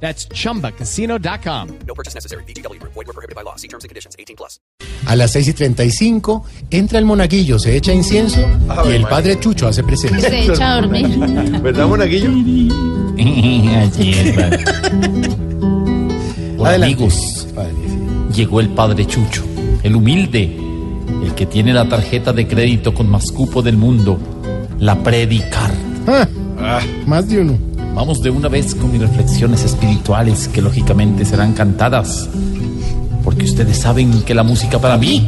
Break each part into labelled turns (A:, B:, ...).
A: That's chumbacasino.com.
B: No purchase necessary. BGW. Void were prohibited by law. See terms and conditions. 18 plus.
C: A las 6 y 35 entra el monaguillo, se echa incienso y el padre Chucho hace presencia.
D: Se echa a dormir.
E: ¿Verdad, Monaguillo?
F: Así es, padre. Hola, amigos.
C: Padre,
F: Llegó el padre Chucho, el humilde, el que tiene la tarjeta de crédito con más cupo del mundo, la Predicar.
C: Ah, más de uno.
F: Vamos de una vez con mis reflexiones espirituales que lógicamente serán cantadas, porque ustedes saben que la música para mí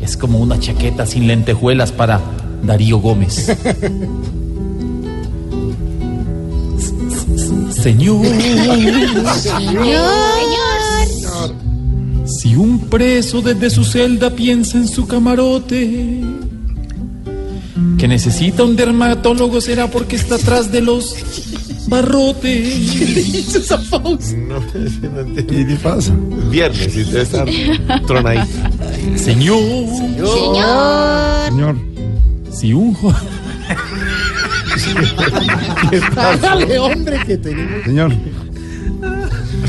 F: es como una chaqueta sin lentejuelas para Darío Gómez. Señor.
D: Señor.
F: Si un preso desde su celda piensa en su camarote, que necesita un dermatólogo será porque está atrás de los barrotes.
E: No, no entendí. ¿Qué pasa? Viernes y usted está tronadito.
F: Señor,
D: Señor.
E: Señor.
F: si un jo-
C: Hágale, hombre, que tenemos.
E: Señor.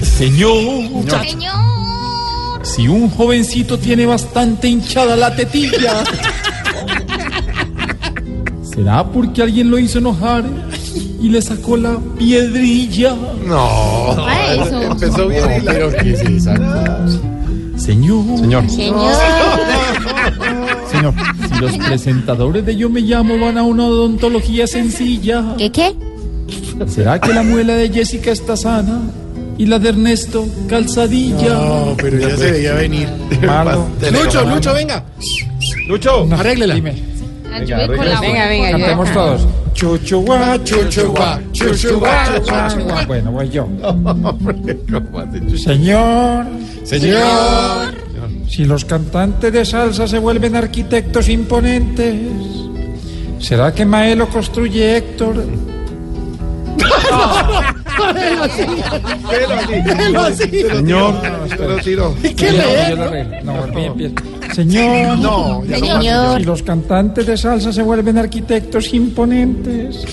F: Señor,
D: Señor.
F: si un jovencito tiene bastante hinchada la tetilla, será porque alguien lo hizo enojar y le sacó la piedrilla.
E: No.
D: Ah, eso.
E: Empezó bien y la...
C: Pero que sí, exacto.
F: Señor,
E: Señor.
D: Señor.
E: Señor.
F: si los presentadores de Yo Me Llamo van a una odontología sencilla,
D: ¿Qué qué?
F: ¿será que la muela de Jessica está sana y la de Ernesto calzadilla?
C: No, pero ya se veía venir.
F: Malo.
C: Lucho, Lucho, venga.
E: Lucho.
C: Arréglela.
D: Ayude con la
G: Venga, venga,
F: Cantemos todos. Chuchu guá,
C: Chucho, guá, chucho, guá, chucho, guá.
F: Bueno, voy yo. Señor,
C: Señor.
F: si los cantantes de salsa se vuelven arquitectos imponentes, ¿será que Maelo construye Héctor?
E: Señor. Se lo tiró.
C: ¿Qué?
F: No, empiezo. Señor,
C: No, no.
D: Señor.
F: si los cantantes de salsa se vuelven arquitectos imponentes,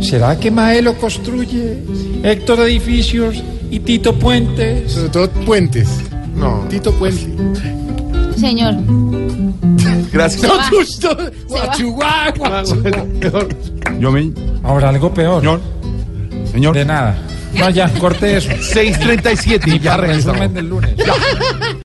F: ¿será que Maelo construye Héctor Edificios y Tito Puentes?
C: Sobre todo Puentes.
E: No.
C: Tito Puente.
D: Señor.
E: Gracias.
C: No, Chucho. Guachuguá, guachuguá.
E: Yo me...
F: Ahora algo peor.
E: Señor. Señor.
F: De nada. No, ya, corte eso.
E: 6.37 y ya regresamos.
F: Del lunes.